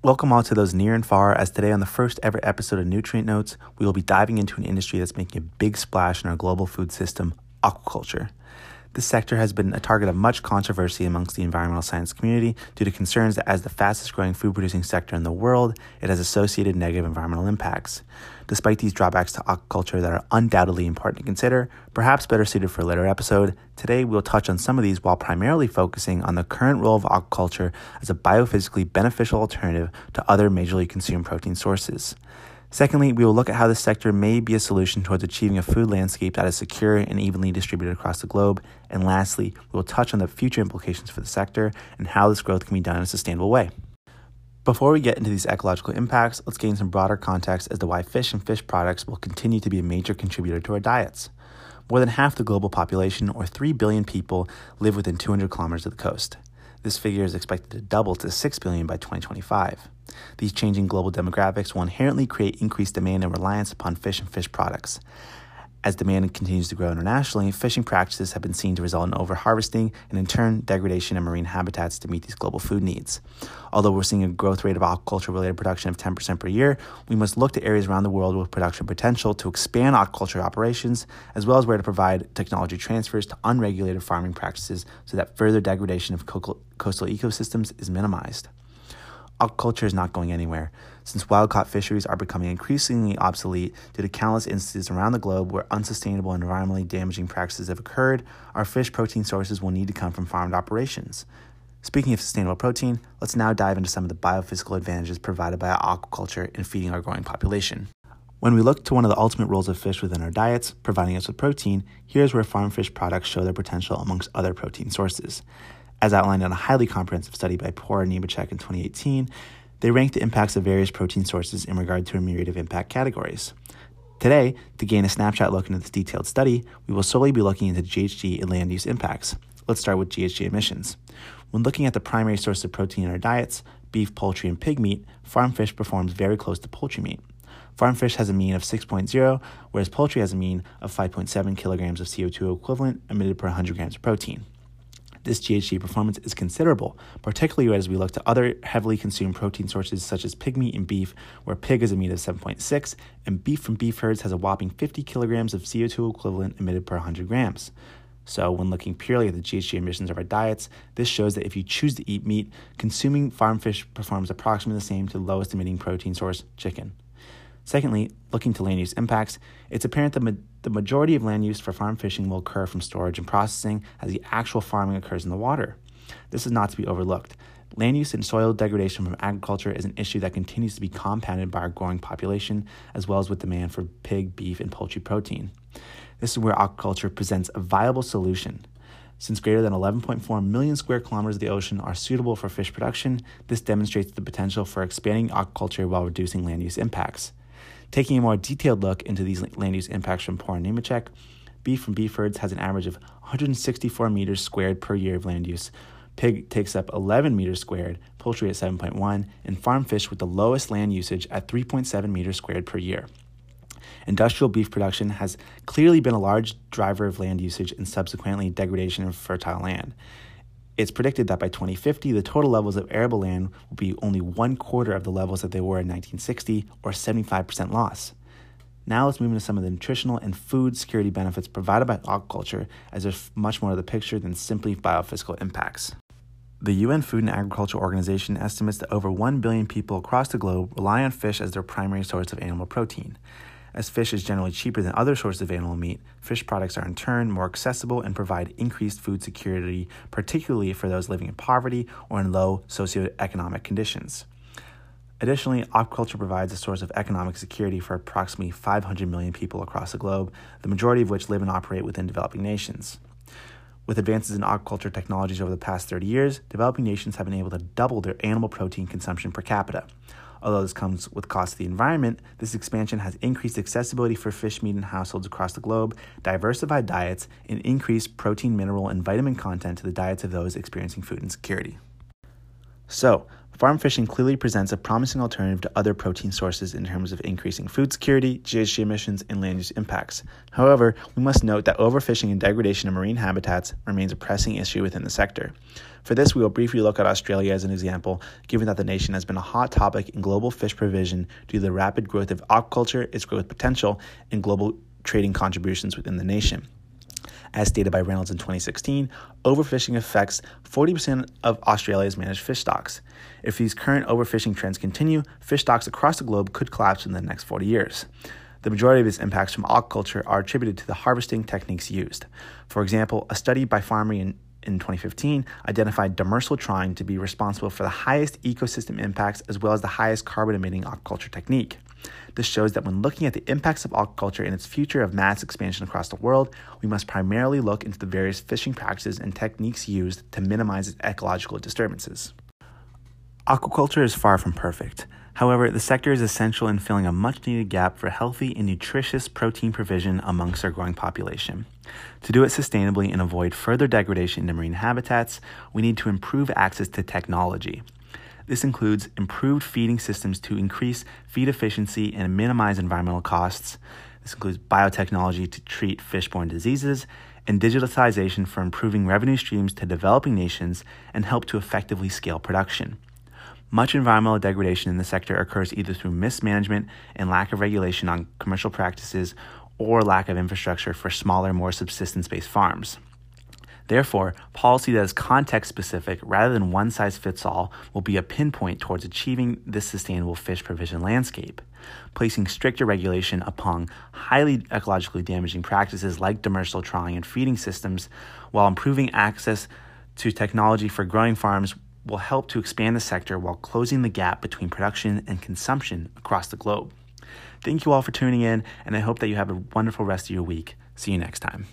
Welcome all to those near and far, as today on the first ever episode of Nutrient Notes, we will be diving into an industry that's making a big splash in our global food system aquaculture. This sector has been a target of much controversy amongst the environmental science community due to concerns that as the fastest growing food producing sector in the world, it has associated negative environmental impacts. Despite these drawbacks to aquaculture that are undoubtedly important to consider, perhaps better suited for a later episode, today we'll touch on some of these while primarily focusing on the current role of aquaculture as a biophysically beneficial alternative to other majorly consumed protein sources. Secondly, we will look at how this sector may be a solution towards achieving a food landscape that is secure and evenly distributed across the globe. And lastly, we will touch on the future implications for the sector and how this growth can be done in a sustainable way. Before we get into these ecological impacts, let's gain some broader context as to why fish and fish products will continue to be a major contributor to our diets. More than half the global population, or 3 billion people, live within 200 kilometers of the coast. This figure is expected to double to 6 billion by 2025. These changing global demographics will inherently create increased demand and reliance upon fish and fish products. As demand continues to grow internationally, fishing practices have been seen to result in overharvesting and, in turn, degradation of marine habitats to meet these global food needs. Although we're seeing a growth rate of aquaculture related production of 10% per year, we must look to areas around the world with production potential to expand aquaculture operations, as well as where to provide technology transfers to unregulated farming practices so that further degradation of coastal ecosystems is minimized aquaculture is not going anywhere, since wild caught fisheries are becoming increasingly obsolete due to countless instances around the globe where unsustainable and environmentally damaging practices have occurred. Our fish protein sources will need to come from farmed operations. Speaking of sustainable protein, let's now dive into some of the biophysical advantages provided by aquaculture in feeding our growing population. When we look to one of the ultimate roles of fish within our diets, providing us with protein, here's where farm fish products show their potential amongst other protein sources. As outlined in a highly comprehensive study by Poore and Nemecek in 2018, they ranked the impacts of various protein sources in regard to a myriad of impact categories. Today, to gain a snapshot look into this detailed study, we will solely be looking into GHG and land use impacts. Let's start with GHG emissions. When looking at the primary source of protein in our diets, beef, poultry, and pig meat, farm fish performs very close to poultry meat. Farm fish has a mean of 6.0, whereas poultry has a mean of 5.7 kilograms of CO2 equivalent emitted per 100 grams of protein this GHG performance is considerable, particularly as we look to other heavily consumed protein sources such as pig meat and beef, where pig is a meat of 7.6, and beef from beef herds has a whopping 50 kilograms of CO2 equivalent emitted per 100 grams. So, when looking purely at the GHG emissions of our diets, this shows that if you choose to eat meat, consuming farm fish performs approximately the same to the lowest emitting protein source, chicken. Secondly, looking to land use impacts, it's apparent that ma- the majority of land use for farm fishing will occur from storage and processing as the actual farming occurs in the water. This is not to be overlooked. Land use and soil degradation from agriculture is an issue that continues to be compounded by our growing population, as well as with demand for pig, beef, and poultry protein. This is where aquaculture presents a viable solution. Since greater than 11.4 million square kilometers of the ocean are suitable for fish production, this demonstrates the potential for expanding aquaculture while reducing land use impacts. Taking a more detailed look into these land use impacts from Poore and Nemecek, beef from beef herds has an average of 164 meters squared per year of land use. Pig takes up 11 meters squared, poultry at 7.1, and farm fish with the lowest land usage at 3.7 meters squared per year. Industrial beef production has clearly been a large driver of land usage and subsequently degradation of fertile land. It's predicted that by 2050, the total levels of arable land will be only one quarter of the levels that they were in 1960, or 75% loss. Now let's move into some of the nutritional and food security benefits provided by aquaculture, as there's much more to the picture than simply biophysical impacts. The UN Food and Agriculture Organization estimates that over 1 billion people across the globe rely on fish as their primary source of animal protein. As fish is generally cheaper than other sources of animal meat, fish products are in turn more accessible and provide increased food security, particularly for those living in poverty or in low socioeconomic conditions. Additionally, aquaculture provides a source of economic security for approximately 500 million people across the globe, the majority of which live and operate within developing nations. With advances in aquaculture technologies over the past 30 years, developing nations have been able to double their animal protein consumption per capita. Although this comes with cost to the environment, this expansion has increased accessibility for fish meat in households across the globe, diversified diets, and increased protein, mineral, and vitamin content to the diets of those experiencing food insecurity. So, farm fishing clearly presents a promising alternative to other protein sources in terms of increasing food security, GHG emissions, and land use impacts. However, we must note that overfishing and degradation of marine habitats remains a pressing issue within the sector. For this, we will briefly look at Australia as an example, given that the nation has been a hot topic in global fish provision due to the rapid growth of aquaculture, its growth potential, and global trading contributions within the nation. As stated by Reynolds in 2016, overfishing affects 40% of Australia's managed fish stocks. If these current overfishing trends continue, fish stocks across the globe could collapse in the next 40 years. The majority of its impacts from aquaculture are attributed to the harvesting techniques used. For example, a study by Farmery in, in 2015 identified demersal trawling to be responsible for the highest ecosystem impacts as well as the highest carbon emitting aquaculture technique. This shows that when looking at the impacts of aquaculture and its future of mass expansion across the world, we must primarily look into the various fishing practices and techniques used to minimize its ecological disturbances. Aquaculture is far from perfect. However, the sector is essential in filling a much needed gap for healthy and nutritious protein provision amongst our growing population. To do it sustainably and avoid further degradation in marine habitats, we need to improve access to technology. This includes improved feeding systems to increase feed efficiency and minimize environmental costs. This includes biotechnology to treat fish-borne diseases and digitalization for improving revenue streams to developing nations and help to effectively scale production. Much environmental degradation in the sector occurs either through mismanagement and lack of regulation on commercial practices or lack of infrastructure for smaller, more subsistence based farms. Therefore, policy that is context specific rather than one size fits all will be a pinpoint towards achieving this sustainable fish provision landscape. Placing stricter regulation upon highly ecologically damaging practices like demersal trawling and feeding systems, while improving access to technology for growing farms, will help to expand the sector while closing the gap between production and consumption across the globe. Thank you all for tuning in, and I hope that you have a wonderful rest of your week. See you next time.